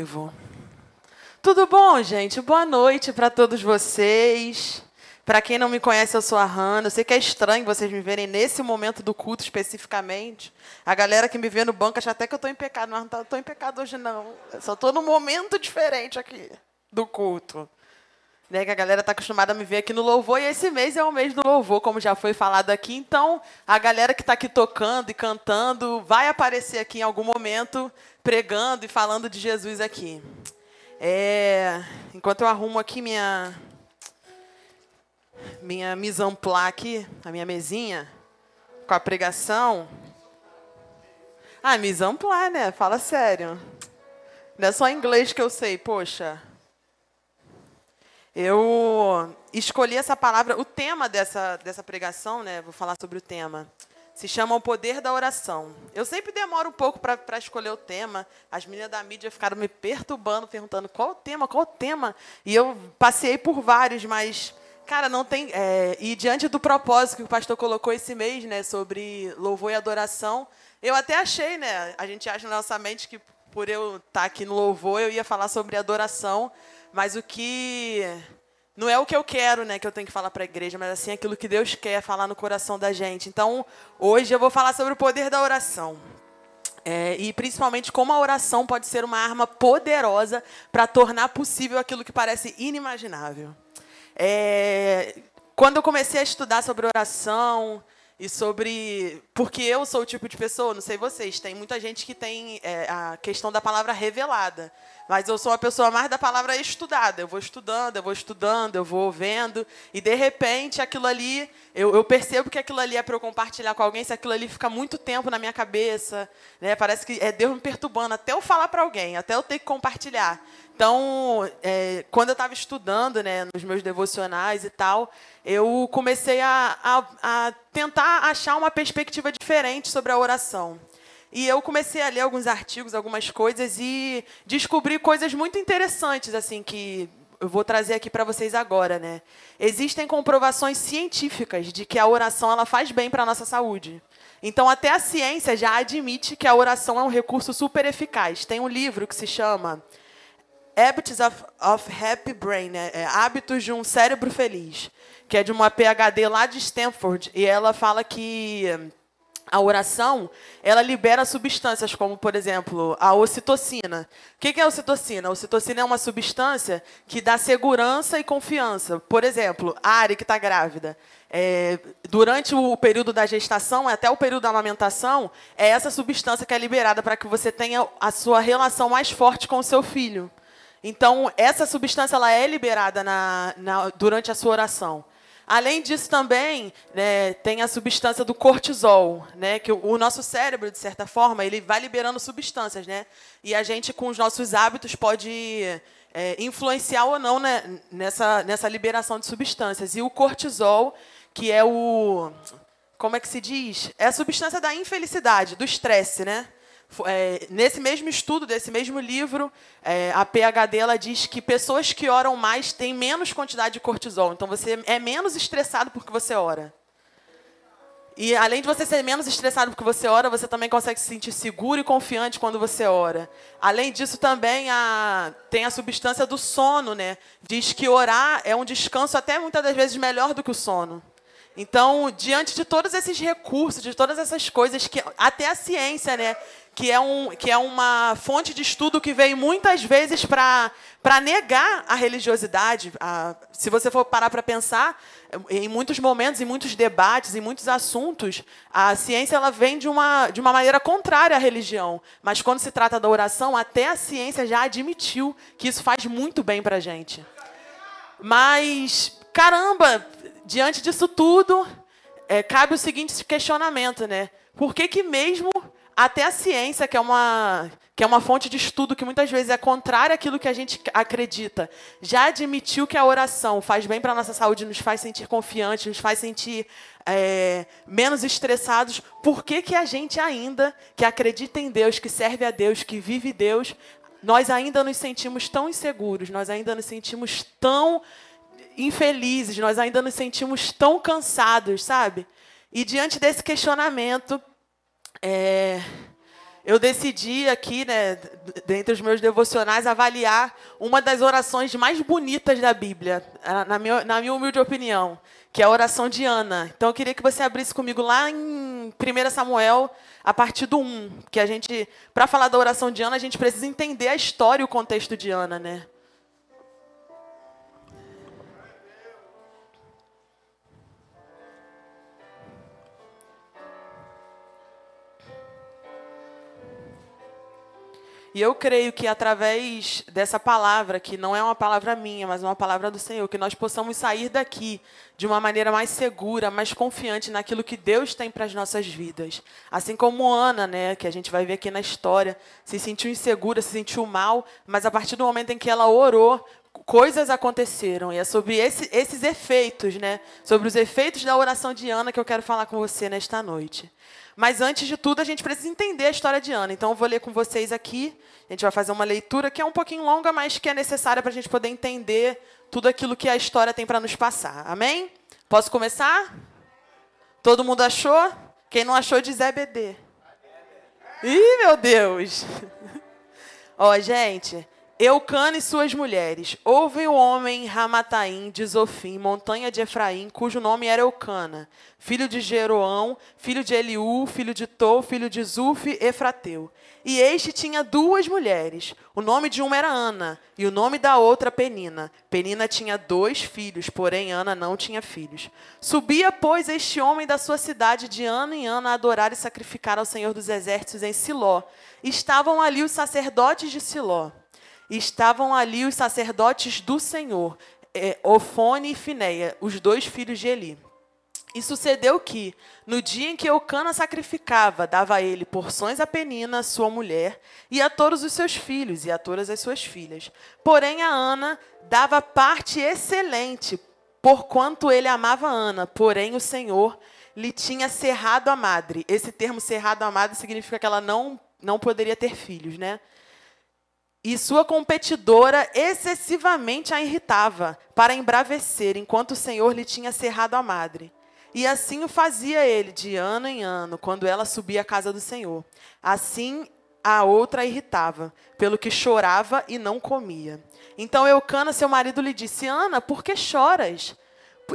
vivo. Tudo bom, gente? Boa noite para todos vocês. Para quem não me conhece, eu sou a Hanna. Eu sei que é estranho vocês me verem nesse momento do culto especificamente. A galera que me vê no banco acha até que eu estou em pecado, mas não estou em pecado hoje, não. Eu só estou num momento diferente aqui do culto. Né, que a galera está acostumada a me ver aqui no louvor, e esse mês é o mês do louvor, como já foi falado aqui. Então, a galera que está aqui tocando e cantando vai aparecer aqui em algum momento, pregando e falando de Jesus aqui. É, enquanto eu arrumo aqui minha minha mise en aqui, a minha mesinha, com a pregação. Ah, mise en né? Fala sério. Não é só inglês que eu sei, poxa. Eu escolhi essa palavra, o tema dessa, dessa pregação, né? Vou falar sobre o tema. Se chama O Poder da Oração. Eu sempre demoro um pouco para escolher o tema. As meninas da mídia ficaram me perturbando, perguntando qual o tema, qual o tema. E eu passei por vários, mas, cara, não tem. É, e diante do propósito que o pastor colocou esse mês, né, sobre louvor e adoração, eu até achei, né? A gente acha na nossa mente que por eu estar aqui no louvor eu ia falar sobre adoração. Mas o que não é o que eu quero, né, que eu tenho que falar para a igreja, mas assim aquilo que Deus quer falar no coração da gente. Então, hoje eu vou falar sobre o poder da oração. É, e principalmente como a oração pode ser uma arma poderosa para tornar possível aquilo que parece inimaginável. É, quando eu comecei a estudar sobre oração, e sobre. Porque eu sou o tipo de pessoa, não sei vocês, tem muita gente que tem é, a questão da palavra revelada. Mas eu sou uma pessoa mais da palavra estudada. Eu vou estudando, eu vou estudando, eu vou vendo. E de repente aquilo ali, eu, eu percebo que aquilo ali é para eu compartilhar com alguém, se aquilo ali fica muito tempo na minha cabeça. Né? Parece que é Deus me perturbando até eu falar para alguém, até eu ter que compartilhar. Então, é, quando eu estava estudando, né, nos meus devocionais e tal, eu comecei a, a, a, tentar achar uma perspectiva diferente sobre a oração. E eu comecei a ler alguns artigos, algumas coisas e descobri coisas muito interessantes, assim, que eu vou trazer aqui para vocês agora, né? Existem comprovações científicas de que a oração ela faz bem para a nossa saúde. Então, até a ciência já admite que a oração é um recurso super eficaz. Tem um livro que se chama Habits of, of Happy Brain, né? é, Hábitos de um Cérebro Feliz, que é de uma PhD lá de Stanford, e ela fala que a oração ela libera substâncias como, por exemplo, a ocitocina. O que é a ocitocina? A ocitocina é uma substância que dá segurança e confiança. Por exemplo, a Ari, que está grávida. É, durante o período da gestação, até o período da amamentação, é essa substância que é liberada para que você tenha a sua relação mais forte com o seu filho. Então, essa substância ela é liberada na, na, durante a sua oração. Além disso, também né, tem a substância do cortisol, né, que o, o, nosso cérebro, de certa forma, ele vai liberando substâncias, né, e a gente, com os nossos hábitos, pode é, influenciar ou não né, nessa, nessa liberação de substâncias. E o cortisol, que é o. Como é que se diz? É a substância da infelicidade, do estresse, né? É, nesse mesmo estudo, desse mesmo livro, é, a PhD ela diz que pessoas que oram mais têm menos quantidade de cortisol. Então você é menos estressado porque você ora. E além de você ser menos estressado porque você ora, você também consegue se sentir seguro e confiante quando você ora. Além disso, também a, tem a substância do sono, né? Diz que orar é um descanso até muitas das vezes melhor do que o sono. Então, diante de todos esses recursos, de todas essas coisas que até a ciência, né, que é, um, que é uma fonte de estudo que veio muitas vezes para negar a religiosidade. A, se você for parar para pensar, em muitos momentos, em muitos debates, em muitos assuntos, a ciência ela vem de uma, de uma maneira contrária à religião. Mas quando se trata da oração, até a ciência já admitiu que isso faz muito bem para a gente. Mas, caramba, diante disso tudo, é, cabe o seguinte questionamento, né? Por que, que mesmo até a ciência, que é uma que é uma fonte de estudo que muitas vezes é contrária àquilo que a gente acredita, já admitiu que a oração faz bem para a nossa saúde, nos faz sentir confiantes, nos faz sentir é, menos estressados. Por que, que a gente ainda, que acredita em Deus, que serve a Deus, que vive Deus, nós ainda nos sentimos tão inseguros, nós ainda nos sentimos tão infelizes, nós ainda nos sentimos tão cansados, sabe? E diante desse questionamento, é, eu decidi aqui, né, dentre os meus devocionais, avaliar uma das orações mais bonitas da Bíblia, na minha, na minha humilde opinião, que é a oração de Ana. Então eu queria que você abrisse comigo lá em 1 Samuel, a partir do 1, que a gente, para falar da oração de Ana, a gente precisa entender a história e o contexto de Ana, né? E eu creio que através dessa palavra, que não é uma palavra minha, mas uma palavra do Senhor, que nós possamos sair daqui de uma maneira mais segura, mais confiante naquilo que Deus tem para as nossas vidas. Assim como Ana, né, que a gente vai ver aqui na história, se sentiu insegura, se sentiu mal, mas a partir do momento em que ela orou, coisas aconteceram. E é sobre esse, esses efeitos, né, sobre os efeitos da oração de Ana que eu quero falar com você nesta noite. Mas antes de tudo, a gente precisa entender a história de Ana. Então, eu vou ler com vocês aqui. A gente vai fazer uma leitura que é um pouquinho longa, mas que é necessária para a gente poder entender tudo aquilo que a história tem para nos passar. Amém? Posso começar? Todo mundo achou? Quem não achou, diz EBD. Ih, meu Deus! Ó, gente, Eucana e suas mulheres. Houve um homem em Ramataim de Zofim, montanha de Efraim, cujo nome era Eucana, filho de Jeroão, filho de Eliú, filho de Tou, filho de Zuf, Efrateu. E este tinha duas mulheres. O nome de uma era Ana, e o nome da outra Penina. Penina tinha dois filhos, porém Ana não tinha filhos. Subia, pois, este homem da sua cidade de ano em ano a adorar e sacrificar ao Senhor dos Exércitos em Siló. Estavam ali os sacerdotes de Siló estavam ali os sacerdotes do Senhor, é, Ofone e Fineia, os dois filhos de Eli. E sucedeu que, no dia em que Eucana sacrificava, dava a ele porções a Penina, sua mulher, e a todos os seus filhos, e a todas as suas filhas. Porém, a Ana dava parte excelente, porquanto ele amava Ana. Porém, o Senhor lhe tinha cerrado a madre. Esse termo cerrado a madre significa que ela não, não poderia ter filhos, né? E sua competidora excessivamente a irritava, para embravecer, enquanto o Senhor lhe tinha cerrado a madre. E assim o fazia ele, de ano em ano, quando ela subia à casa do Senhor. Assim a outra a irritava, pelo que chorava e não comia. Então Eucana, seu marido, lhe disse: Ana, por que choras?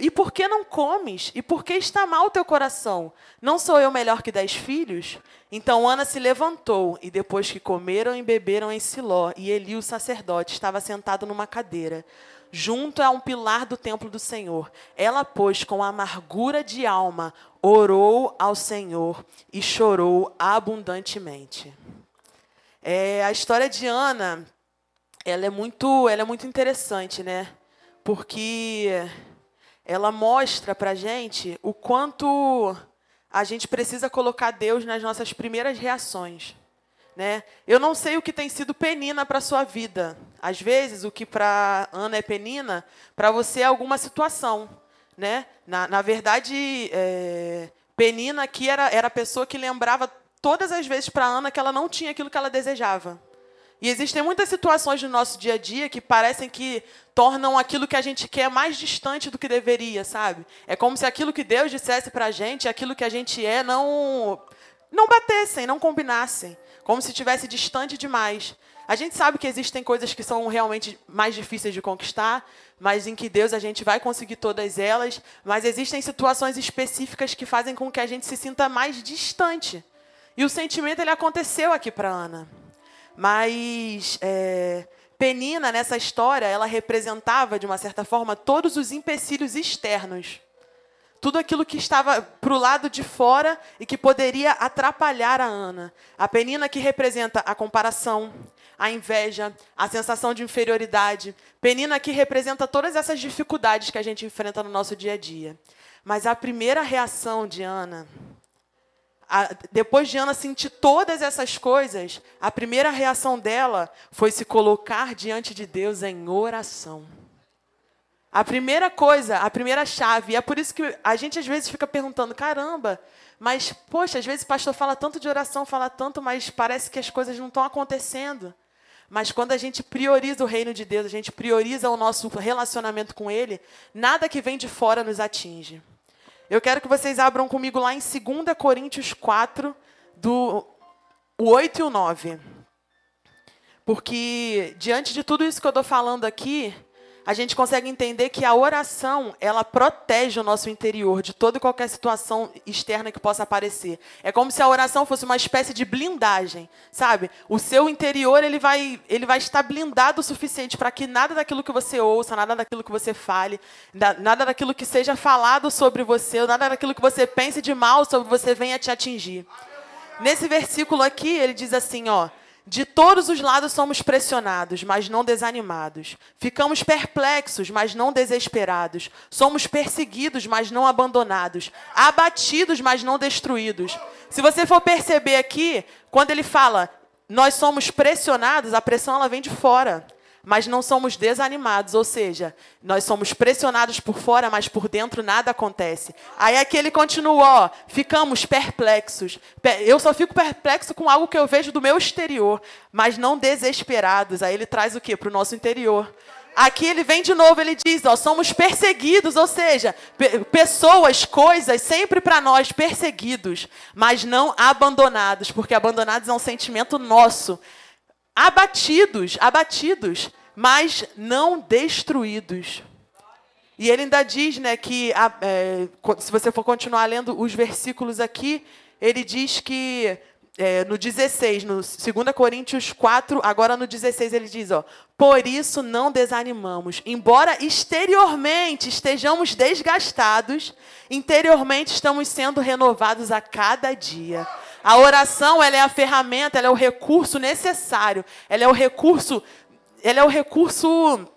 E por que não comes? E por que está mal teu coração? Não sou eu melhor que dez filhos? Então Ana se levantou, e depois que comeram e beberam em Siló, e Eli, o sacerdote, estava sentado numa cadeira, junto a um pilar do templo do Senhor. Ela, pois, com amargura de alma, orou ao Senhor e chorou abundantemente. É, a história de Ana, ela é muito, ela é muito interessante, né? Porque ela mostra para gente o quanto a gente precisa colocar Deus nas nossas primeiras reações. Né? Eu não sei o que tem sido penina para a sua vida. Às vezes, o que para Ana é penina, para você é alguma situação. Né? Na, na verdade, é, penina aqui era, era a pessoa que lembrava todas as vezes para Ana que ela não tinha aquilo que ela desejava. E existem muitas situações no nosso dia a dia que parecem que tornam aquilo que a gente quer mais distante do que deveria, sabe? É como se aquilo que Deus dissesse para a gente, aquilo que a gente é, não não batessem, não combinassem, como se estivesse distante demais. A gente sabe que existem coisas que são realmente mais difíceis de conquistar, mas em que Deus a gente vai conseguir todas elas, mas existem situações específicas que fazem com que a gente se sinta mais distante. E o sentimento ele aconteceu aqui para Ana. Mas é, Penina, nessa história, ela representava, de uma certa forma, todos os empecilhos externos. Tudo aquilo que estava para o lado de fora e que poderia atrapalhar a Ana. A Penina que representa a comparação, a inveja, a sensação de inferioridade. Penina que representa todas essas dificuldades que a gente enfrenta no nosso dia a dia. Mas a primeira reação de Ana a, depois de Ana sentir todas essas coisas, a primeira reação dela foi se colocar diante de Deus em oração. A primeira coisa, a primeira chave, é por isso que a gente às vezes fica perguntando: caramba, mas, poxa, às vezes o pastor fala tanto de oração, fala tanto, mas parece que as coisas não estão acontecendo. Mas quando a gente prioriza o reino de Deus, a gente prioriza o nosso relacionamento com Ele, nada que vem de fora nos atinge. Eu quero que vocês abram comigo lá em 2 Coríntios 4, do o 8 e o 9. Porque, diante de tudo isso que eu estou falando aqui, a gente consegue entender que a oração, ela protege o nosso interior de toda e qualquer situação externa que possa aparecer. É como se a oração fosse uma espécie de blindagem, sabe? O seu interior, ele vai, ele vai estar blindado o suficiente para que nada daquilo que você ouça, nada daquilo que você fale, nada daquilo que seja falado sobre você, nada daquilo que você pense de mal sobre você venha te atingir. Nesse versículo aqui, ele diz assim, ó: de todos os lados somos pressionados, mas não desanimados. Ficamos perplexos, mas não desesperados. Somos perseguidos, mas não abandonados. Abatidos, mas não destruídos. Se você for perceber aqui, quando ele fala nós somos pressionados, a pressão ela vem de fora mas não somos desanimados, ou seja, nós somos pressionados por fora, mas por dentro nada acontece. Aí aqui ele continua, ó, ficamos perplexos. Eu só fico perplexo com algo que eu vejo do meu exterior, mas não desesperados. Aí ele traz o quê? Para o nosso interior. Aqui ele vem de novo, ele diz, ó, somos perseguidos, ou seja, pessoas, coisas, sempre para nós perseguidos, mas não abandonados, porque abandonados é um sentimento nosso abatidos, abatidos, mas não destruídos. E ele ainda diz, né, que é, se você for continuar lendo os versículos aqui, ele diz que é, no 16, no 2 Coríntios 4, agora no 16 ele diz, ó, por isso não desanimamos, embora exteriormente estejamos desgastados, interiormente estamos sendo renovados a cada dia. A oração, ela é a ferramenta, ela é o recurso necessário. Ela é o recurso, ela é o recurso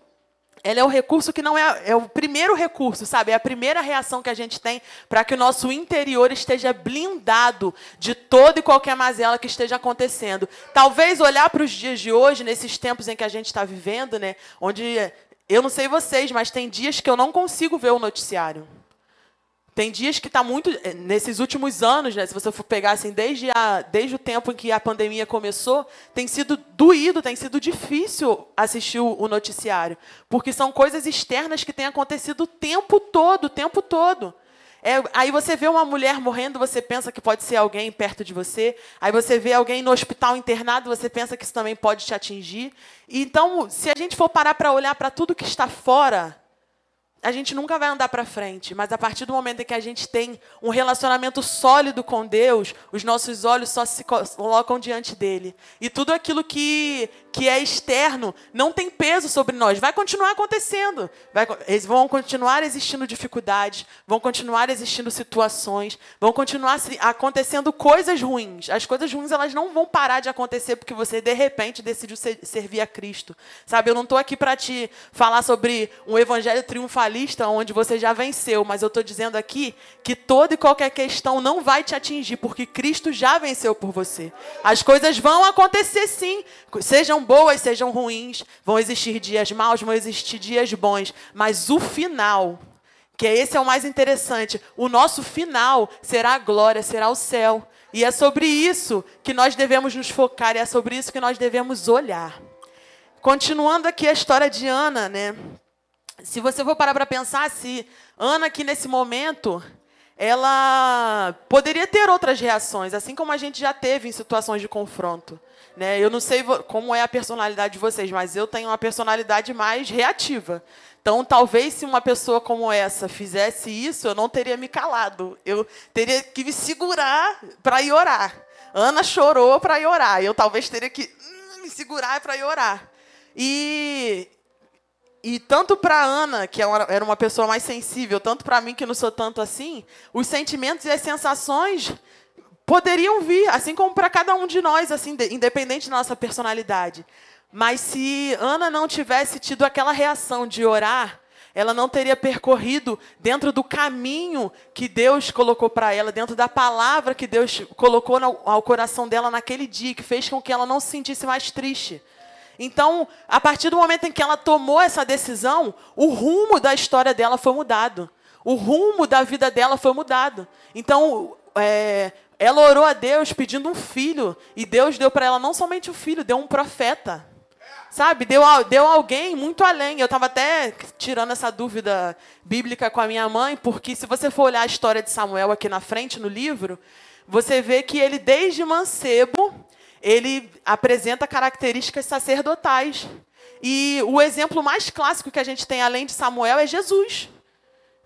ela é o recurso que não é, é o primeiro recurso, sabe? É a primeira reação que a gente tem para que o nosso interior esteja blindado de toda e qualquer mazela que esteja acontecendo. Talvez olhar para os dias de hoje, nesses tempos em que a gente está vivendo, né? Onde eu não sei vocês, mas tem dias que eu não consigo ver o noticiário. Tem dias que está muito. Eh, nesses últimos anos, né, se você for pegar assim, desde, a, desde o tempo em que a pandemia começou, tem sido doído, tem sido difícil assistir o, o noticiário. Porque são coisas externas que têm acontecido o tempo todo, o tempo todo. É, aí você vê uma mulher morrendo, você pensa que pode ser alguém perto de você. Aí você vê alguém no hospital internado, você pensa que isso também pode te atingir. Então, se a gente for parar para olhar para tudo que está fora a gente nunca vai andar para frente, mas a partir do momento em que a gente tem um relacionamento sólido com Deus, os nossos olhos só se colocam diante dele. E tudo aquilo que, que é externo não tem peso sobre nós. Vai continuar acontecendo. Vai, vão continuar existindo dificuldades, vão continuar existindo situações, vão continuar acontecendo coisas ruins. As coisas ruins elas não vão parar de acontecer porque você, de repente, decidiu ser, servir a Cristo. Sabe, eu não estou aqui para te falar sobre um evangelho triunfalista lista onde você já venceu, mas eu estou dizendo aqui que toda e qualquer questão não vai te atingir, porque Cristo já venceu por você. As coisas vão acontecer sim, sejam boas, sejam ruins, vão existir dias maus, vão existir dias bons, mas o final, que esse é o mais interessante, o nosso final será a glória, será o céu. E é sobre isso que nós devemos nos focar, e é sobre isso que nós devemos olhar. Continuando aqui a história de Ana, né? se você for parar para pensar, se Ana aqui nesse momento, ela poderia ter outras reações, assim como a gente já teve em situações de confronto. Né? Eu não sei como é a personalidade de vocês, mas eu tenho uma personalidade mais reativa. Então, talvez se uma pessoa como essa fizesse isso, eu não teria me calado. Eu teria que me segurar para ir orar. Ana chorou para ir orar. Eu talvez teria que hum, me segurar para ir orar. E e tanto para Ana, que é era uma pessoa mais sensível, tanto para mim, que não sou tanto assim, os sentimentos e as sensações poderiam vir, assim como para cada um de nós, assim, independente da nossa personalidade. Mas se Ana não tivesse tido aquela reação de orar, ela não teria percorrido dentro do caminho que Deus colocou para ela, dentro da palavra que Deus colocou ao coração dela naquele dia, que fez com que ela não se sentisse mais triste. Então, a partir do momento em que ela tomou essa decisão, o rumo da história dela foi mudado. O rumo da vida dela foi mudado. Então, é, ela orou a Deus pedindo um filho. E Deus deu para ela não somente um filho, deu um profeta. Sabe? Deu, deu alguém muito além. Eu estava até tirando essa dúvida bíblica com a minha mãe, porque se você for olhar a história de Samuel aqui na frente no livro, você vê que ele, desde mancebo, ele apresenta características sacerdotais. E o exemplo mais clássico que a gente tem, além de Samuel, é Jesus.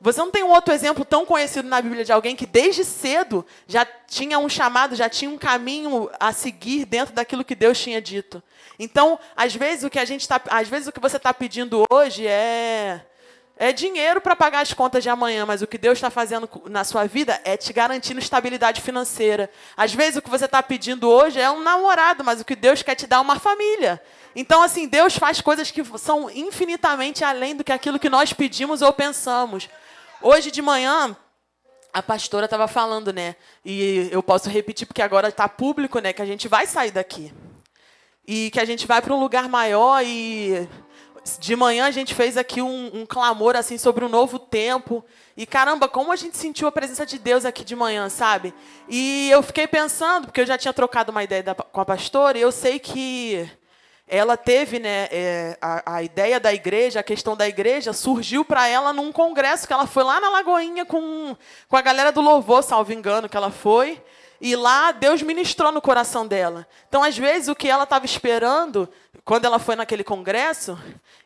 Você não tem um outro exemplo tão conhecido na Bíblia de alguém que desde cedo já tinha um chamado, já tinha um caminho a seguir dentro daquilo que Deus tinha dito. Então, às vezes o que a gente tá, às vezes o que você está pedindo hoje é é dinheiro para pagar as contas de amanhã, mas o que Deus está fazendo na sua vida é te garantindo estabilidade financeira. Às vezes o que você está pedindo hoje é um namorado, mas o que Deus quer te dar é uma família. Então, assim, Deus faz coisas que são infinitamente além do que aquilo que nós pedimos ou pensamos. Hoje de manhã, a pastora estava falando, né? E eu posso repetir porque agora está público, né? Que a gente vai sair daqui. E que a gente vai para um lugar maior e de manhã a gente fez aqui um, um, clamor assim sobre um novo tempo. E caramba, como a gente sentiu a presença de Deus aqui de manhã, sabe? E eu fiquei pensando, porque eu já tinha trocado uma ideia da, com a pastora, e eu sei que ela teve né, é, a, a, ideia da igreja, a questão da igreja, surgiu para ela num congresso que ela foi lá na Lagoinha com, com a galera do louvor, salvo engano, que ela foi. E lá Deus ministrou no coração dela. Então, às vezes, o que ela estava esperando, quando ela foi naquele congresso,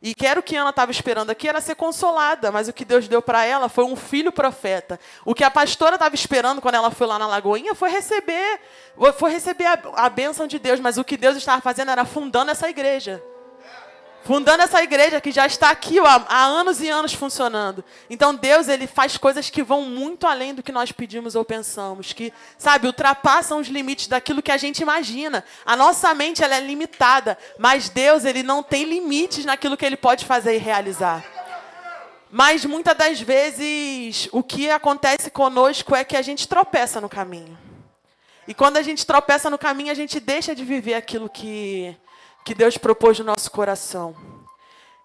e que era o que Ana estava esperando aqui, era ser consolada. Mas o que Deus deu para ela foi um filho profeta. O que a pastora estava esperando quando ela foi lá na Lagoinha foi receber, foi receber a, a bênção de Deus. Mas o que Deus estava fazendo era fundando essa igreja fundando essa igreja que já está aqui ó, há anos e anos funcionando. Então Deus ele faz coisas que vão muito além do que nós pedimos ou pensamos, que sabe ultrapassam os limites daquilo que a gente imagina. A nossa mente ela é limitada, mas Deus ele não tem limites naquilo que ele pode fazer e realizar. Mas muitas das vezes o que acontece conosco é que a gente tropeça no caminho. E quando a gente tropeça no caminho, a gente deixa de viver aquilo que que Deus propôs no nosso coração.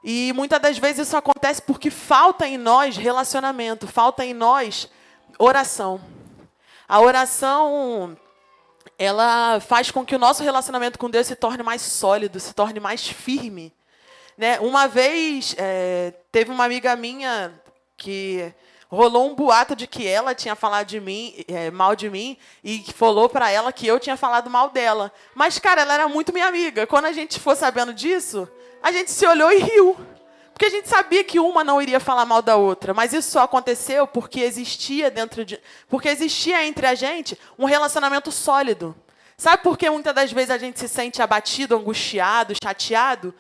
E muitas das vezes isso acontece porque falta em nós relacionamento, falta em nós oração. A oração, ela faz com que o nosso relacionamento com Deus se torne mais sólido, se torne mais firme. Né? Uma vez, é, teve uma amiga minha que rolou um boato de que ela tinha falado de mim, é, mal de mim, e falou para ela que eu tinha falado mal dela. Mas, cara, ela era muito minha amiga. Quando a gente ficou sabendo disso, a gente se olhou e riu. Porque a gente sabia que uma não iria falar mal da outra, mas isso só aconteceu porque existia dentro de, porque existia entre a gente um relacionamento sólido. Sabe por que muitas das vezes a gente se sente abatido, angustiado, chateado?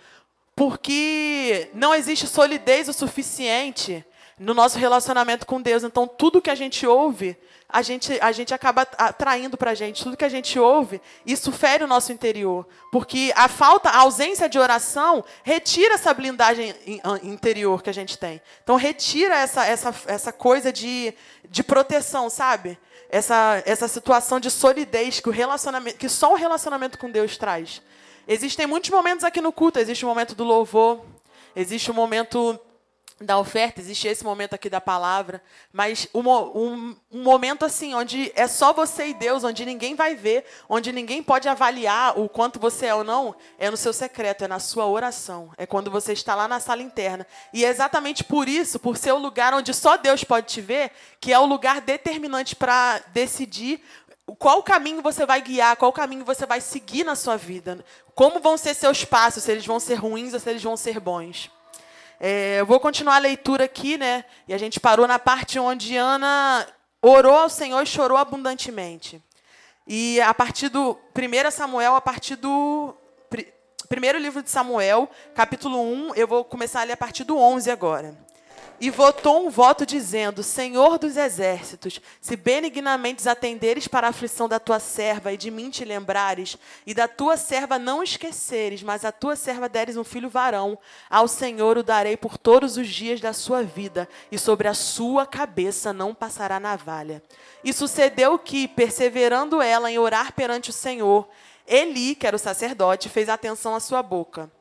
Porque não existe solidez o suficiente no nosso relacionamento com Deus. Então, tudo que a gente ouve, a gente, a gente acaba atraindo para a gente. Tudo que a gente ouve, isso fere o nosso interior. Porque a falta, a ausência de oração, retira essa blindagem interior que a gente tem. Então, retira essa, essa, essa coisa de, de proteção, sabe? Essa, essa situação de solidez que, o relacionamento, que só o relacionamento com Deus traz. Existem muitos momentos aqui no culto. Existe o momento do louvor, existe o momento da oferta, existe esse momento aqui da palavra, mas um, um, um, momento assim, onde é só você e Deus, onde ninguém vai ver, onde ninguém pode avaliar o quanto você é ou não, é no seu secreto, é na sua oração, é quando você está lá na sala interna. E é exatamente por isso, por ser o lugar onde só Deus pode te ver, que é o lugar determinante para decidir qual caminho você vai guiar, qual caminho você vai seguir na sua vida, como vão ser seus passos, se eles vão ser ruins ou se eles vão ser bons. É, eu vou continuar a leitura aqui, né? E a gente parou na parte onde Ana orou ao Senhor e chorou abundantemente. E a partir do 1 Samuel, a partir do primeiro livro de Samuel, capítulo 1, eu vou começar a ler a partir do 11 agora e votou um voto dizendo: Senhor dos exércitos, se benignamente atenderes para a aflição da tua serva e de mim te lembrares, e da tua serva não esqueceres, mas a tua serva deres um filho varão, ao Senhor o darei por todos os dias da sua vida, e sobre a sua cabeça não passará navalha. E sucedeu que, perseverando ela em orar perante o Senhor, Eli, que era o sacerdote, fez atenção à sua boca.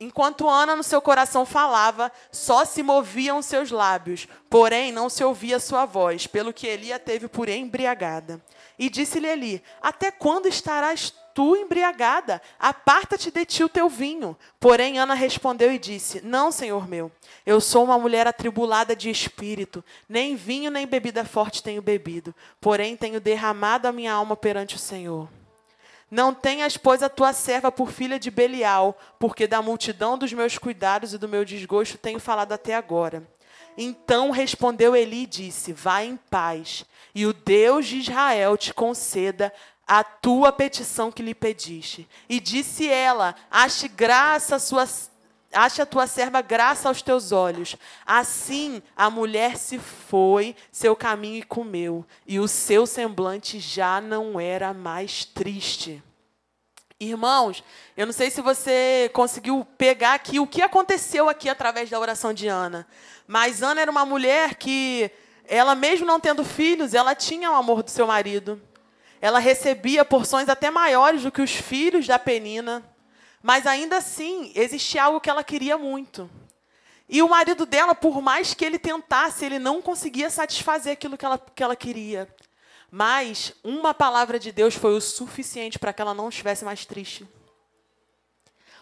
Enquanto Ana no seu coração falava, só se moviam seus lábios, porém não se ouvia sua voz, pelo que Eli a teve por embriagada. E disse-lhe Eli: Até quando estarás tu embriagada? Aparta-te de ti o teu vinho. Porém Ana respondeu e disse: Não, senhor meu, eu sou uma mulher atribulada de espírito, nem vinho nem bebida forte tenho bebido, porém tenho derramado a minha alma perante o Senhor. Não tenhas, pois, a tua serva por filha de Belial, porque da multidão dos meus cuidados e do meu desgosto tenho falado até agora. Então respondeu Eli e disse: Vai em paz, e o Deus de Israel te conceda a tua petição que lhe pediste. E disse ela: Ache graça a sua Ache a tua serva graça aos teus olhos. Assim a mulher se foi seu caminho e comeu, e o seu semblante já não era mais triste. Irmãos, eu não sei se você conseguiu pegar aqui o que aconteceu aqui através da oração de Ana, mas Ana era uma mulher que, ela mesmo não tendo filhos, ela tinha o amor do seu marido. Ela recebia porções até maiores do que os filhos da Penina. Mas ainda assim, existia algo que ela queria muito. E o marido dela, por mais que ele tentasse, ele não conseguia satisfazer aquilo que ela, que ela queria. Mas uma palavra de Deus foi o suficiente para que ela não estivesse mais triste.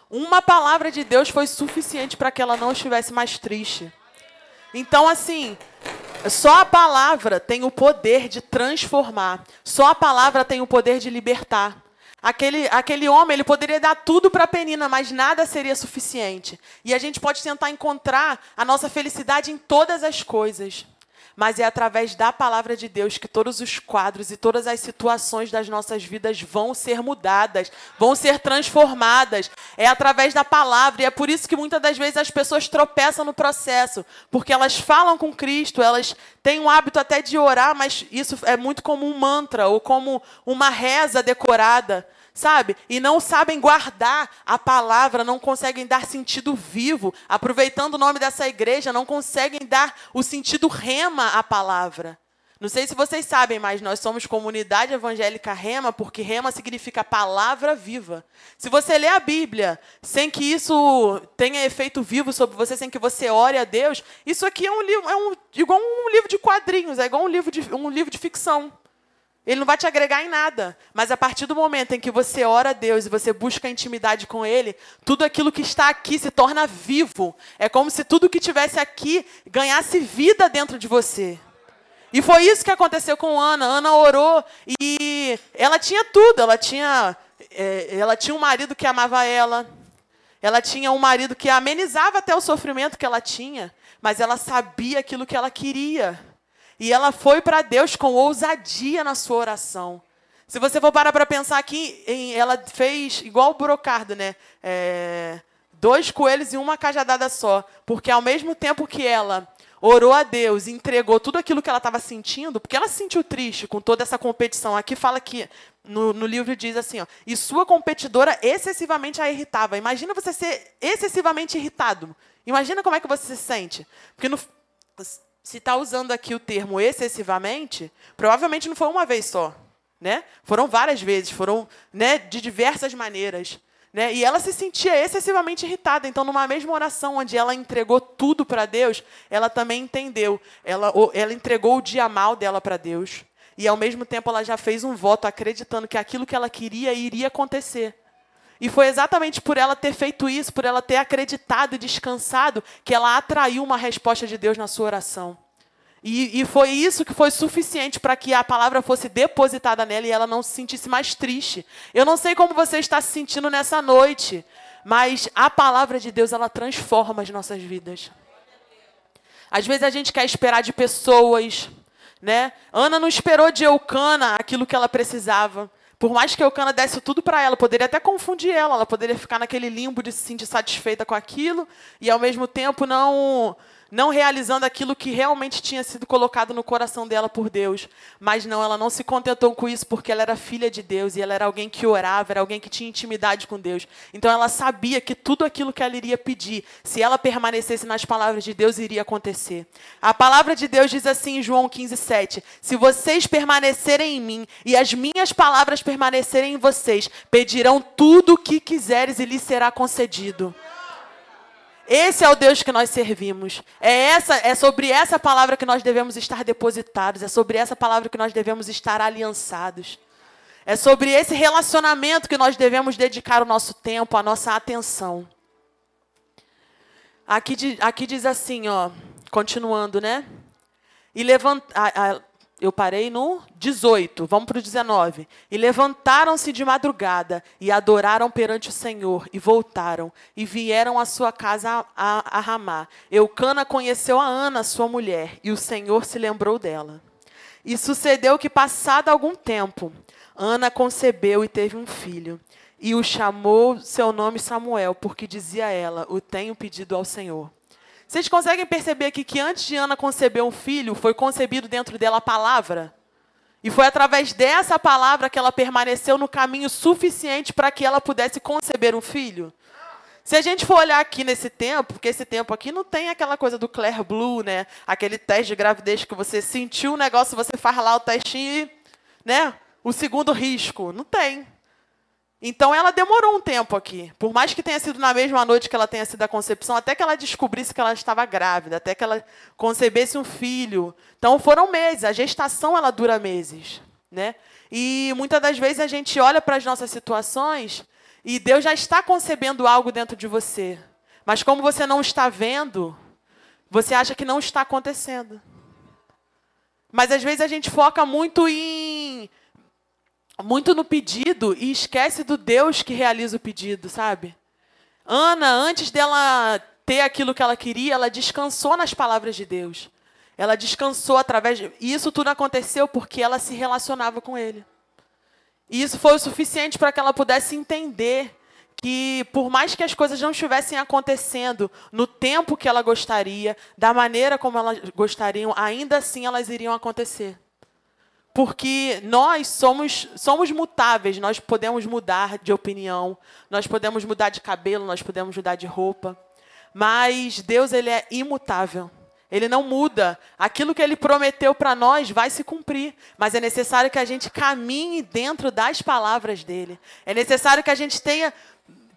Uma palavra de Deus foi suficiente para que ela não estivesse mais triste. Então, assim, só a palavra tem o poder de transformar. Só a palavra tem o poder de libertar. Aquele, aquele homem, ele poderia dar tudo para a Penina, mas nada seria suficiente. E a gente pode tentar encontrar a nossa felicidade em todas as coisas. Mas é através da palavra de Deus que todos os quadros e todas as situações das nossas vidas vão ser mudadas, vão ser transformadas. É através da palavra. E é por isso que muitas das vezes as pessoas tropeçam no processo. Porque elas falam com Cristo, elas têm um hábito até de orar, mas isso é muito como um mantra ou como uma reza decorada sabe? E não sabem guardar a palavra, não conseguem dar sentido vivo. Aproveitando o nome dessa igreja, não conseguem dar o sentido rema à palavra. Não sei se vocês sabem, mas nós somos comunidade evangélica rema, porque rema significa palavra viva. Se você lê a Bíblia sem que isso tenha efeito vivo sobre você, sem que você ore a Deus, isso aqui é um livro, é um, igual um livro de quadrinhos, é igual um livro de, um livro de ficção. Ele não vai te agregar em nada. Mas a partir do momento em que você ora a Deus e você busca intimidade com Ele, tudo aquilo que está aqui se torna vivo. É como se tudo que tivesse aqui ganhasse vida dentro de você. E foi isso que aconteceu com Ana. Ana orou e ela tinha tudo. Ela tinha, é, ela tinha um marido que amava ela. Ela tinha um marido que amenizava até o sofrimento que ela tinha. Mas ela sabia aquilo que ela queria. E ela foi para Deus com ousadia na sua oração. Se você for parar para pensar aqui, em, ela fez igual o brocardo, né? É, dois coelhos e uma cajadada só. Porque ao mesmo tempo que ela orou a Deus e entregou tudo aquilo que ela estava sentindo, porque ela se sentiu triste com toda essa competição. Aqui fala que, no, no livro diz assim, ó, e sua competidora excessivamente a irritava. Imagina você ser excessivamente irritado. Imagina como é que você se sente. Porque no, se está usando aqui o termo excessivamente, provavelmente não foi uma vez só. Né? Foram várias vezes, foram né, de diversas maneiras. Né? E ela se sentia excessivamente irritada. Então, numa mesma oração onde ela entregou tudo para Deus, ela também entendeu. Ela, ela entregou o dia mal dela para Deus. E, ao mesmo tempo, ela já fez um voto acreditando que aquilo que ela queria iria acontecer. E foi exatamente por ela ter feito isso, por ela ter acreditado e descansado, que ela atraiu uma resposta de Deus na sua oração. E, e foi isso que foi suficiente para que a palavra fosse depositada nela e ela não se sentisse mais triste. Eu não sei como você está se sentindo nessa noite, mas a palavra de Deus ela transforma as nossas vidas. Às vezes a gente quer esperar de pessoas, né? Ana não esperou de Eucana aquilo que ela precisava. Por mais que Eucana desse tudo para ela, poderia até confundir ela, ela poderia ficar naquele limbo de se sentir satisfeita com aquilo e ao mesmo tempo não não realizando aquilo que realmente tinha sido colocado no coração dela por Deus. Mas não, ela não se contentou com isso porque ela era filha de Deus e ela era alguém que orava, era alguém que tinha intimidade com Deus. Então ela sabia que tudo aquilo que ela iria pedir, se ela permanecesse nas palavras de Deus, iria acontecer. A palavra de Deus diz assim em João 15, 7: Se vocês permanecerem em mim e as minhas palavras permanecerem em vocês, pedirão tudo o que quiseres e lhes será concedido. Esse é o Deus que nós servimos. É essa, é sobre essa palavra que nós devemos estar depositados, é sobre essa palavra que nós devemos estar aliançados. É sobre esse relacionamento que nós devemos dedicar o nosso tempo, a nossa atenção. Aqui, aqui diz assim, ó, continuando, né? E levanta, eu parei no 18, vamos para o 19. E levantaram-se de madrugada e adoraram perante o Senhor e voltaram e vieram à sua casa a, a, a Ramá. Eucana conheceu a Ana, sua mulher, e o Senhor se lembrou dela. E sucedeu que, passado algum tempo, Ana concebeu e teve um filho. E o chamou seu nome Samuel, porque dizia ela: O tenho pedido ao Senhor. Vocês conseguem perceber aqui que antes de Ana conceber um filho, foi concebido dentro dela a palavra? E foi através dessa palavra que ela permaneceu no caminho suficiente para que ela pudesse conceber um filho? Se a gente for olhar aqui nesse tempo, porque esse tempo aqui não tem aquela coisa do Claire Blue, né? Aquele teste de gravidez que você sentiu o negócio, você faz lá o testinho e, né? O segundo risco. Não tem. Então ela demorou um tempo aqui. Por mais que tenha sido na mesma noite que ela tenha sido a concepção, até que ela descobrisse que ela estava grávida, até que ela concebesse um filho. Então foram meses. A gestação ela dura meses, né? E muitas das vezes a gente olha para as nossas situações e Deus já está concebendo algo dentro de você. Mas como você não está vendo, você acha que não está acontecendo. Mas às vezes a gente foca muito em muito no pedido e esquece do Deus que realiza o pedido, sabe? Ana, antes dela ter aquilo que ela queria, ela descansou nas palavras de Deus. Ela descansou através de... E isso tudo aconteceu porque ela se relacionava com ele. E isso foi o suficiente para que ela pudesse entender que, por mais que as coisas não estivessem acontecendo no tempo que ela gostaria, da maneira como elas gostariam, ainda assim elas iriam acontecer porque nós somos, somos mutáveis, nós podemos mudar de opinião, nós podemos mudar de cabelo, nós podemos mudar de roupa, mas Deus ele é imutável. Ele não muda. Aquilo que ele prometeu para nós vai se cumprir, mas é necessário que a gente caminhe dentro das palavras dele. É necessário que a gente tenha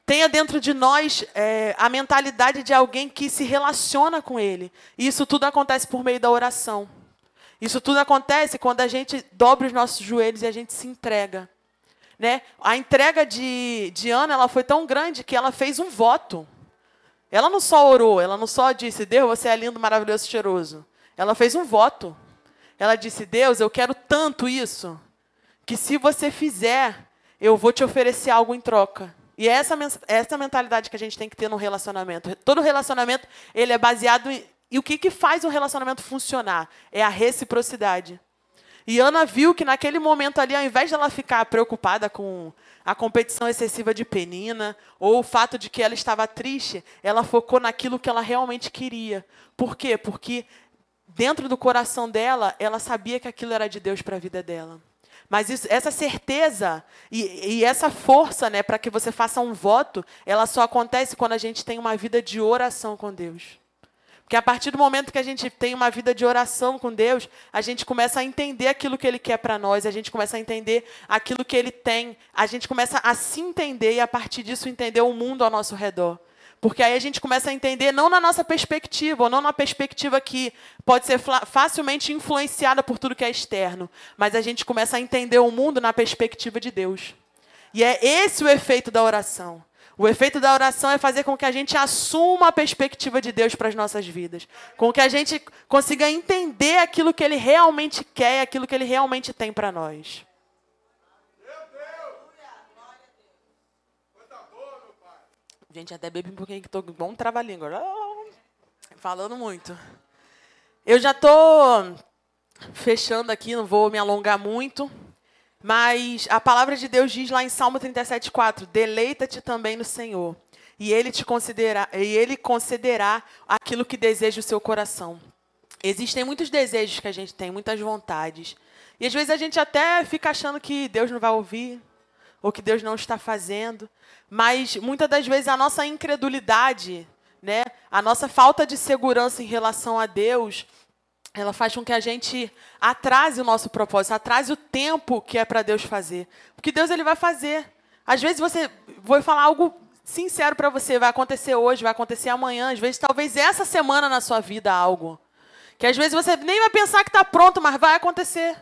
tenha dentro de nós é, a mentalidade de alguém que se relaciona com ele. E isso tudo acontece por meio da oração. Isso tudo acontece quando a gente dobra os nossos joelhos e a gente se entrega. Né? A entrega de, de Ana ela foi tão grande que ela fez um voto. Ela não só orou, ela não só disse, Deus, você é lindo, maravilhoso, cheiroso. Ela fez um voto. Ela disse, Deus, eu quero tanto isso, que se você fizer, eu vou te oferecer algo em troca. E é essa, essa mentalidade que a gente tem que ter no relacionamento. Todo relacionamento ele é baseado e o que, que faz um relacionamento funcionar? É a reciprocidade. E Ana viu que naquele momento ali, ao invés dela ficar preocupada com a competição excessiva de Penina, ou o fato de que ela estava triste, ela focou naquilo que ela realmente queria. Por quê? Porque dentro do coração dela, ela sabia que aquilo era de Deus para a vida dela. Mas isso, essa certeza e, e essa força né, para que você faça um voto, ela só acontece quando a gente tem uma vida de oração com Deus. Porque a partir do momento que a gente tem uma vida de oração com Deus, a gente começa a entender aquilo que Ele quer para nós, a gente começa a entender aquilo que Ele tem, a gente começa a se entender e a partir disso entender o mundo ao nosso redor. Porque aí a gente começa a entender não na nossa perspectiva, ou não na perspectiva que pode ser facilmente influenciada por tudo que é externo, mas a gente começa a entender o mundo na perspectiva de Deus. E é esse o efeito da oração. O efeito da oração é fazer com que a gente assuma a perspectiva de Deus para as nossas vidas. Com que a gente consiga entender aquilo que Ele realmente quer aquilo que Ele realmente tem para nós. Gente, até bebi um pouquinho que estou bom trava-língua. Falando muito. Eu já estou fechando aqui, não vou me alongar muito. Mas a palavra de Deus diz lá em Salmo 37:4, deleita-te também no Senhor, e ele te concederá, e ele concederá aquilo que deseja o seu coração. Existem muitos desejos que a gente tem, muitas vontades. E às vezes a gente até fica achando que Deus não vai ouvir, ou que Deus não está fazendo, mas muitas das vezes a nossa incredulidade, né, a nossa falta de segurança em relação a Deus, ela faz com que a gente atrase o nosso propósito, atrase o tempo que é para Deus fazer. Porque Deus ele vai fazer. Às vezes você, vou falar algo sincero para você, vai acontecer hoje, vai acontecer amanhã, às vezes talvez essa semana na sua vida algo. Que às vezes você nem vai pensar que está pronto, mas vai acontecer.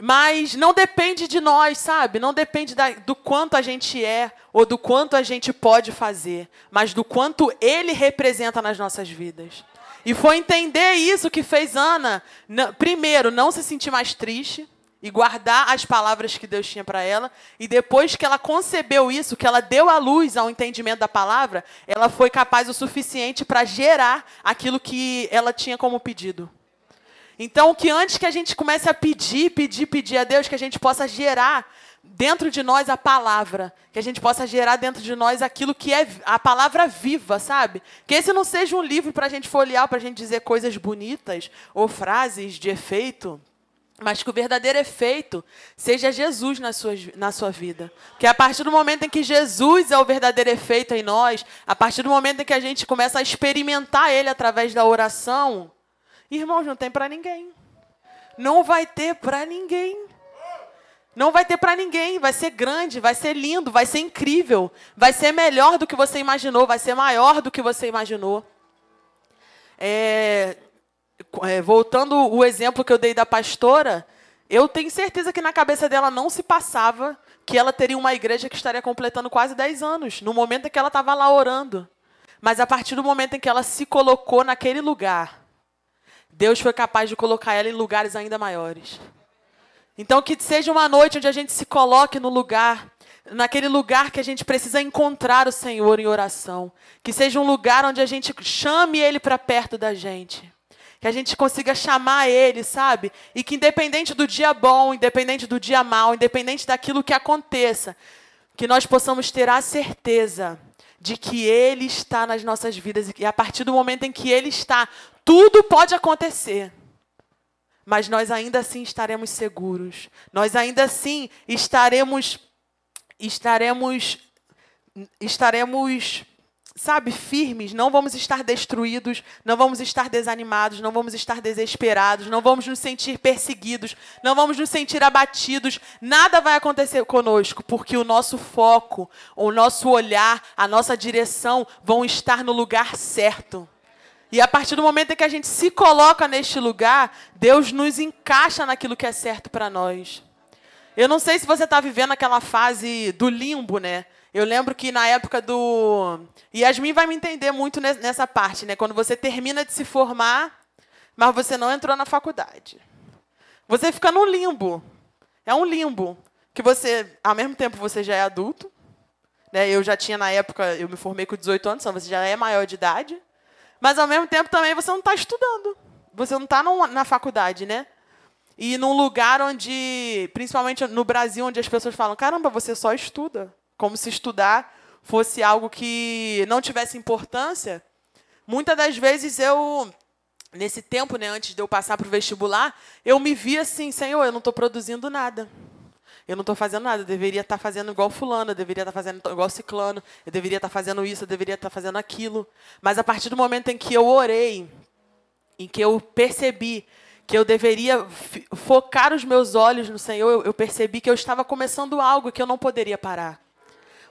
Mas não depende de nós, sabe? Não depende da, do quanto a gente é ou do quanto a gente pode fazer, mas do quanto Ele representa nas nossas vidas. E foi entender isso que fez Ana, primeiro, não se sentir mais triste e guardar as palavras que Deus tinha para ela. E depois que ela concebeu isso, que ela deu a luz ao entendimento da palavra, ela foi capaz o suficiente para gerar aquilo que ela tinha como pedido. Então, que antes que a gente comece a pedir, pedir, pedir a Deus, que a gente possa gerar dentro de nós a palavra, que a gente possa gerar dentro de nós aquilo que é a palavra viva, sabe? Que esse não seja um livro para a gente folhear, para a gente dizer coisas bonitas ou frases de efeito, mas que o verdadeiro efeito seja Jesus na sua, na sua vida. Que a partir do momento em que Jesus é o verdadeiro efeito em nós, a partir do momento em que a gente começa a experimentar Ele através da oração, irmãos, não tem para ninguém. Não vai ter para ninguém. Não vai ter para ninguém. Vai ser grande, vai ser lindo, vai ser incrível. Vai ser melhor do que você imaginou, vai ser maior do que você imaginou. É, é, voltando o exemplo que eu dei da pastora, eu tenho certeza que na cabeça dela não se passava que ela teria uma igreja que estaria completando quase 10 anos, no momento em que ela estava lá orando. Mas a partir do momento em que ela se colocou naquele lugar, Deus foi capaz de colocar ela em lugares ainda maiores. Então, que seja uma noite onde a gente se coloque no lugar, naquele lugar que a gente precisa encontrar o Senhor em oração. Que seja um lugar onde a gente chame Ele para perto da gente que a gente consiga chamar Ele, sabe? E que independente do dia bom, independente do dia mal, independente daquilo que aconteça, que nós possamos ter a certeza de que Ele está nas nossas vidas e a partir do momento em que Ele está, tudo pode acontecer. Mas nós ainda assim estaremos seguros. Nós ainda assim estaremos estaremos estaremos sabe, firmes, não vamos estar destruídos, não vamos estar desanimados, não vamos estar desesperados, não vamos nos sentir perseguidos, não vamos nos sentir abatidos, nada vai acontecer conosco, porque o nosso foco, o nosso olhar, a nossa direção vão estar no lugar certo. E a partir do momento em que a gente se coloca neste lugar, Deus nos encaixa naquilo que é certo para nós. Eu não sei se você está vivendo aquela fase do limbo, né? Eu lembro que na época do. Yasmin vai me entender muito nessa parte, né? Quando você termina de se formar, mas você não entrou na faculdade. Você fica num limbo. É um limbo. Que você, ao mesmo tempo, você já é adulto. Né? Eu já tinha, na época, eu me formei com 18 anos, então você já é maior de idade. Mas, ao mesmo tempo, também você não está estudando. Você não está na faculdade, né? E num lugar onde, principalmente no Brasil, onde as pessoas falam: caramba, você só estuda como se estudar fosse algo que não tivesse importância. Muitas das vezes eu, nesse tempo, né, antes de eu passar para o vestibular, eu me via assim, Senhor, eu não estou produzindo nada. Eu não estou fazendo nada, eu deveria estar tá fazendo igual fulano, eu deveria estar tá fazendo igual ciclano, eu deveria estar tá fazendo isso, eu deveria estar fazendo aquilo. Mas a partir do momento em que eu orei, em que eu percebi que eu deveria focar os meus olhos no Senhor, eu, eu percebi que eu estava começando algo que eu não poderia parar.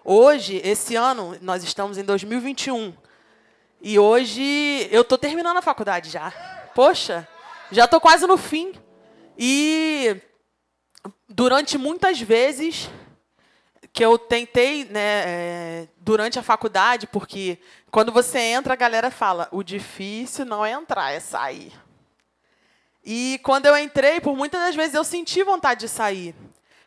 Hoje, esse ano, nós estamos em 2021. E hoje eu estou terminando a faculdade já. Poxa, já estou quase no fim. E durante muitas vezes que eu tentei, né, é, durante a faculdade, porque quando você entra, a galera fala: o difícil não é entrar, é sair. E quando eu entrei, por muitas das vezes eu senti vontade de sair,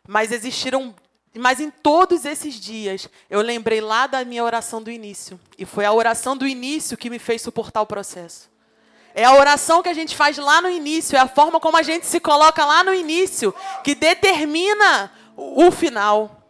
mas existiram mas em todos esses dias, eu lembrei lá da minha oração do início. E foi a oração do início que me fez suportar o processo. É a oração que a gente faz lá no início, é a forma como a gente se coloca lá no início que determina o final.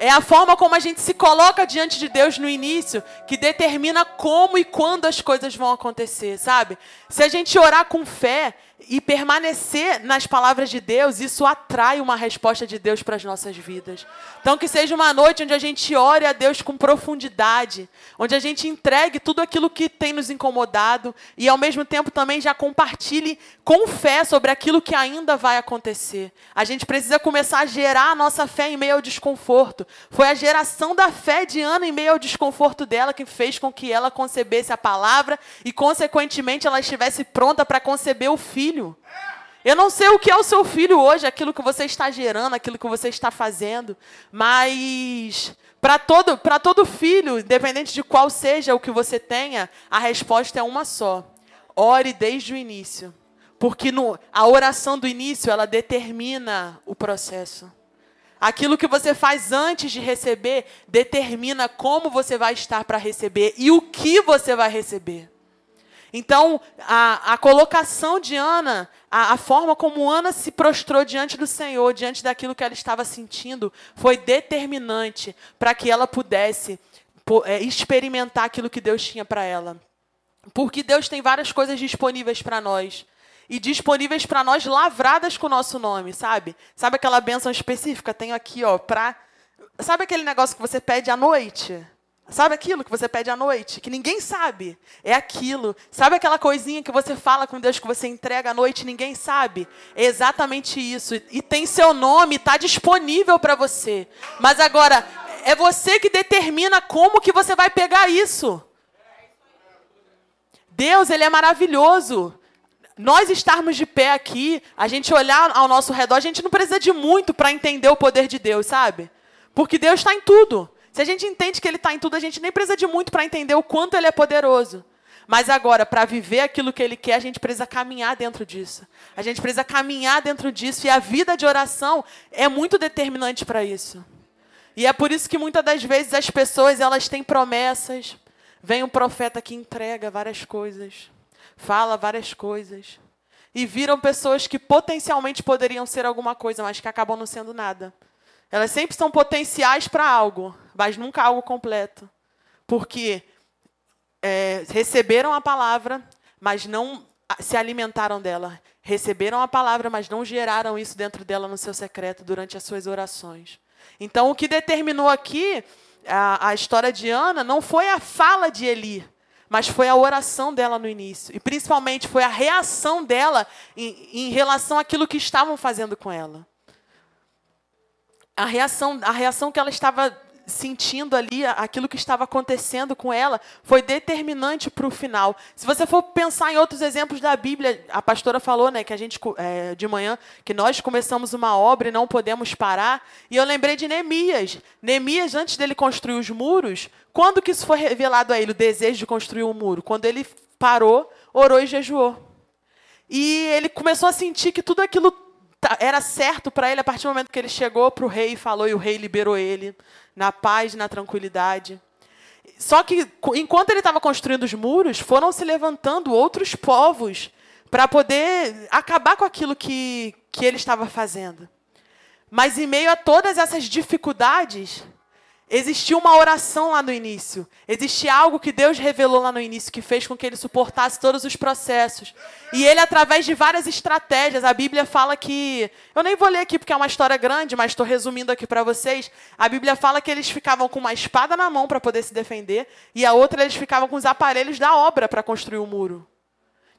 É a forma como a gente se coloca diante de Deus no início que determina como e quando as coisas vão acontecer, sabe? Se a gente orar com fé, e permanecer nas palavras de Deus, isso atrai uma resposta de Deus para as nossas vidas. Então, que seja uma noite onde a gente ore a Deus com profundidade, onde a gente entregue tudo aquilo que tem nos incomodado e, ao mesmo tempo, também já compartilhe com fé sobre aquilo que ainda vai acontecer. A gente precisa começar a gerar a nossa fé em meio ao desconforto. Foi a geração da fé de Ana em meio ao desconforto dela que fez com que ela concebesse a palavra e, consequentemente, ela estivesse pronta para conceber o filho filho. Eu não sei o que é o seu filho hoje, aquilo que você está gerando, aquilo que você está fazendo, mas para todo, todo filho, independente de qual seja o que você tenha, a resposta é uma só. ore desde o início. Porque no, a oração do início, ela determina o processo. Aquilo que você faz antes de receber determina como você vai estar para receber e o que você vai receber. Então, a, a colocação de Ana, a, a, forma como Ana se prostrou diante do Senhor, diante daquilo que ela estava sentindo, foi determinante para que ela pudesse é, experimentar aquilo que Deus tinha para ela. Porque Deus tem várias coisas disponíveis para nós. E disponíveis para nós lavradas com o nosso nome, sabe? Sabe aquela benção específica? Tenho aqui, ó, para. Sabe aquele negócio que você pede à noite? Sabe aquilo que você pede à noite, que ninguém sabe? É aquilo. Sabe aquela coisinha que você fala com Deus que você entrega à noite, ninguém sabe? É exatamente isso. E tem seu nome, está disponível para você. Mas agora é você que determina como que você vai pegar isso. Deus, ele é maravilhoso. Nós estarmos de pé aqui, a gente olhar ao nosso redor, a gente não precisa de muito para entender o poder de Deus, sabe? Porque Deus está em tudo. Se a gente entende que Ele está em tudo, a gente nem precisa de muito para entender o quanto Ele é poderoso. Mas agora, para viver aquilo que Ele quer, a gente precisa caminhar dentro disso. A gente precisa caminhar dentro disso. E a vida de oração é muito determinante para isso. E é por isso que muitas das vezes as pessoas elas têm promessas. Vem um profeta que entrega várias coisas, fala várias coisas. E viram pessoas que potencialmente poderiam ser alguma coisa, mas que acabam não sendo nada. Elas sempre são potenciais para algo, mas nunca algo completo. Porque é, receberam a palavra, mas não se alimentaram dela. Receberam a palavra, mas não geraram isso dentro dela no seu secreto durante as suas orações. Então, o que determinou aqui a, a história de Ana não foi a fala de Eli, mas foi a oração dela no início. E principalmente foi a reação dela em, em relação àquilo que estavam fazendo com ela a reação, a reação que ela estava sentindo ali, aquilo que estava acontecendo com ela, foi determinante para o final. Se você for pensar em outros exemplos da Bíblia, a pastora falou, né, que a gente é, de manhã que nós começamos uma obra e não podemos parar. E eu lembrei de Neemias. Neemias, antes dele construir os muros, quando que isso foi revelado a ele o desejo de construir um muro? Quando ele parou, orou e jejuou. E ele começou a sentir que tudo aquilo era certo para ele a partir do momento que ele chegou para o rei e falou, e o rei liberou ele, na paz, na tranquilidade. Só que, enquanto ele estava construindo os muros, foram se levantando outros povos para poder acabar com aquilo que, que ele estava fazendo. Mas, em meio a todas essas dificuldades, Existia uma oração lá no início. Existia algo que Deus revelou lá no início que fez com que ele suportasse todos os processos. E ele, através de várias estratégias, a Bíblia fala que. Eu nem vou ler aqui porque é uma história grande, mas estou resumindo aqui para vocês. A Bíblia fala que eles ficavam com uma espada na mão para poder se defender, e a outra eles ficavam com os aparelhos da obra para construir o muro.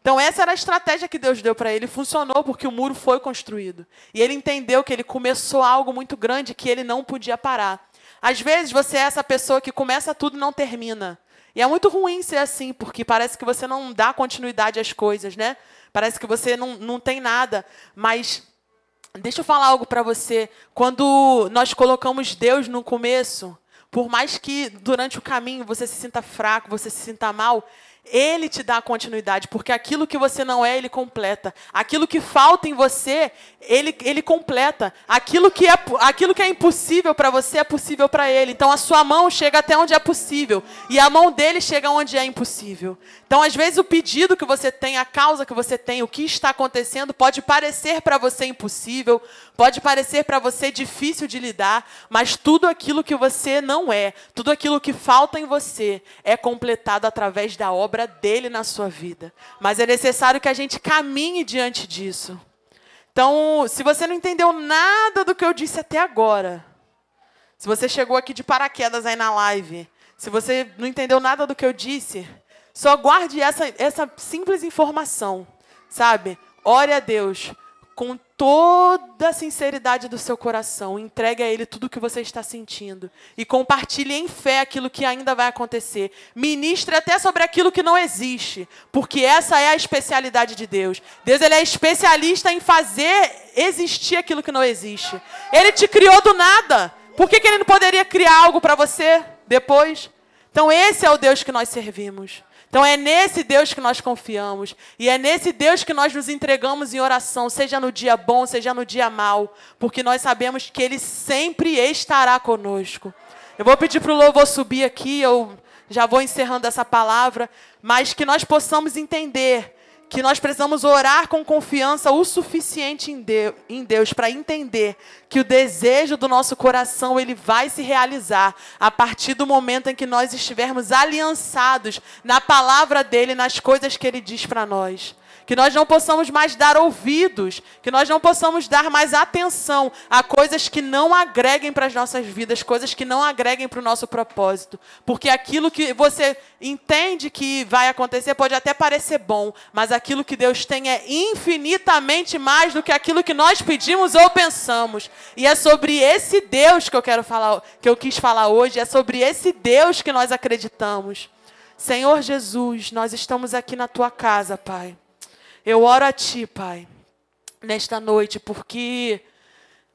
Então, essa era a estratégia que Deus deu para ele. Funcionou porque o muro foi construído. E ele entendeu que ele começou algo muito grande que ele não podia parar. Às vezes você é essa pessoa que começa tudo e não termina. E é muito ruim ser assim, porque parece que você não dá continuidade às coisas, né? Parece que você não, não tem nada. Mas deixa eu falar algo para você. Quando nós colocamos Deus no começo, por mais que durante o caminho você se sinta fraco, você se sinta mal, ele te dá continuidade, porque aquilo que você não é, ele completa. Aquilo que falta em você, ele, ele completa. Aquilo que é, aquilo que é impossível para você é possível para ele. Então a sua mão chega até onde é possível e a mão dele chega onde é impossível. Então às vezes o pedido que você tem, a causa que você tem, o que está acontecendo pode parecer para você impossível, pode parecer para você difícil de lidar, mas tudo aquilo que você não é, tudo aquilo que falta em você é completado através da obra obra dele na sua vida. Mas é necessário que a gente caminhe diante disso. Então, se você não entendeu nada do que eu disse até agora, se você chegou aqui de paraquedas aí na live, se você não entendeu nada do que eu disse, só guarde essa, essa simples informação, sabe? Ore a Deus com toda a sinceridade do seu coração, entregue a Ele tudo o que você está sentindo e compartilhe em fé aquilo que ainda vai acontecer. Ministre até sobre aquilo que não existe, porque essa é a especialidade de Deus. Deus ele é especialista em fazer existir aquilo que não existe. Ele te criou do nada. Por que, que Ele não poderia criar algo para você depois? Então, esse é o Deus que nós servimos. Então é nesse Deus que nós confiamos. E é nesse Deus que nós nos entregamos em oração, seja no dia bom, seja no dia mal. Porque nós sabemos que Ele sempre estará conosco. Eu vou pedir para o louvor subir aqui, eu já vou encerrando essa palavra, mas que nós possamos entender que nós precisamos orar com confiança o suficiente em Deus para entender que o desejo do nosso coração ele vai se realizar a partir do momento em que nós estivermos aliançados na palavra dele, nas coisas que ele diz para nós que nós não possamos mais dar ouvidos, que nós não possamos dar mais atenção a coisas que não agreguem para as nossas vidas, coisas que não agreguem para o nosso propósito. Porque aquilo que você entende que vai acontecer pode até parecer bom, mas aquilo que Deus tem é infinitamente mais do que aquilo que nós pedimos ou pensamos. E é sobre esse Deus que eu quero falar, que eu quis falar hoje, é sobre esse Deus que nós acreditamos. Senhor Jesus, nós estamos aqui na tua casa, Pai. Eu oro a Ti, Pai, nesta noite, porque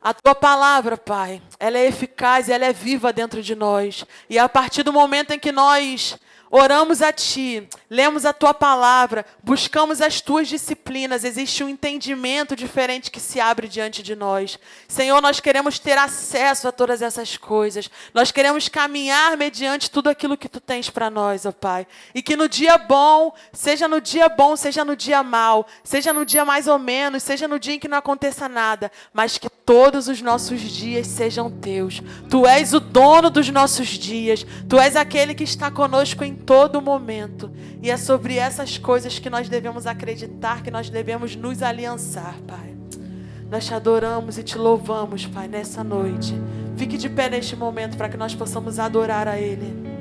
a Tua palavra, Pai, ela é eficaz, ela é viva dentro de nós. E a partir do momento em que nós oramos a Ti, lemos a Tua palavra, buscamos as Tuas disciplinas, existe um entendimento diferente que se abre diante de nós. Senhor, nós queremos ter acesso a todas essas coisas, nós queremos caminhar mediante tudo aquilo que Tu tens para nós, ó Pai. E que no dia bom, seja no dia bom, seja no dia mal, seja no dia mais ou menos, seja no dia em que não aconteça nada, mas que todos os nossos dias sejam Teus. Tu és o dono dos nossos dias, Tu és aquele que está conosco em todo momento. E é sobre essas coisas que nós devemos acreditar, que nós devemos nos aliançar, Pai. Nós te adoramos e te louvamos, Pai, nessa noite. Fique de pé neste momento para que nós possamos adorar a Ele.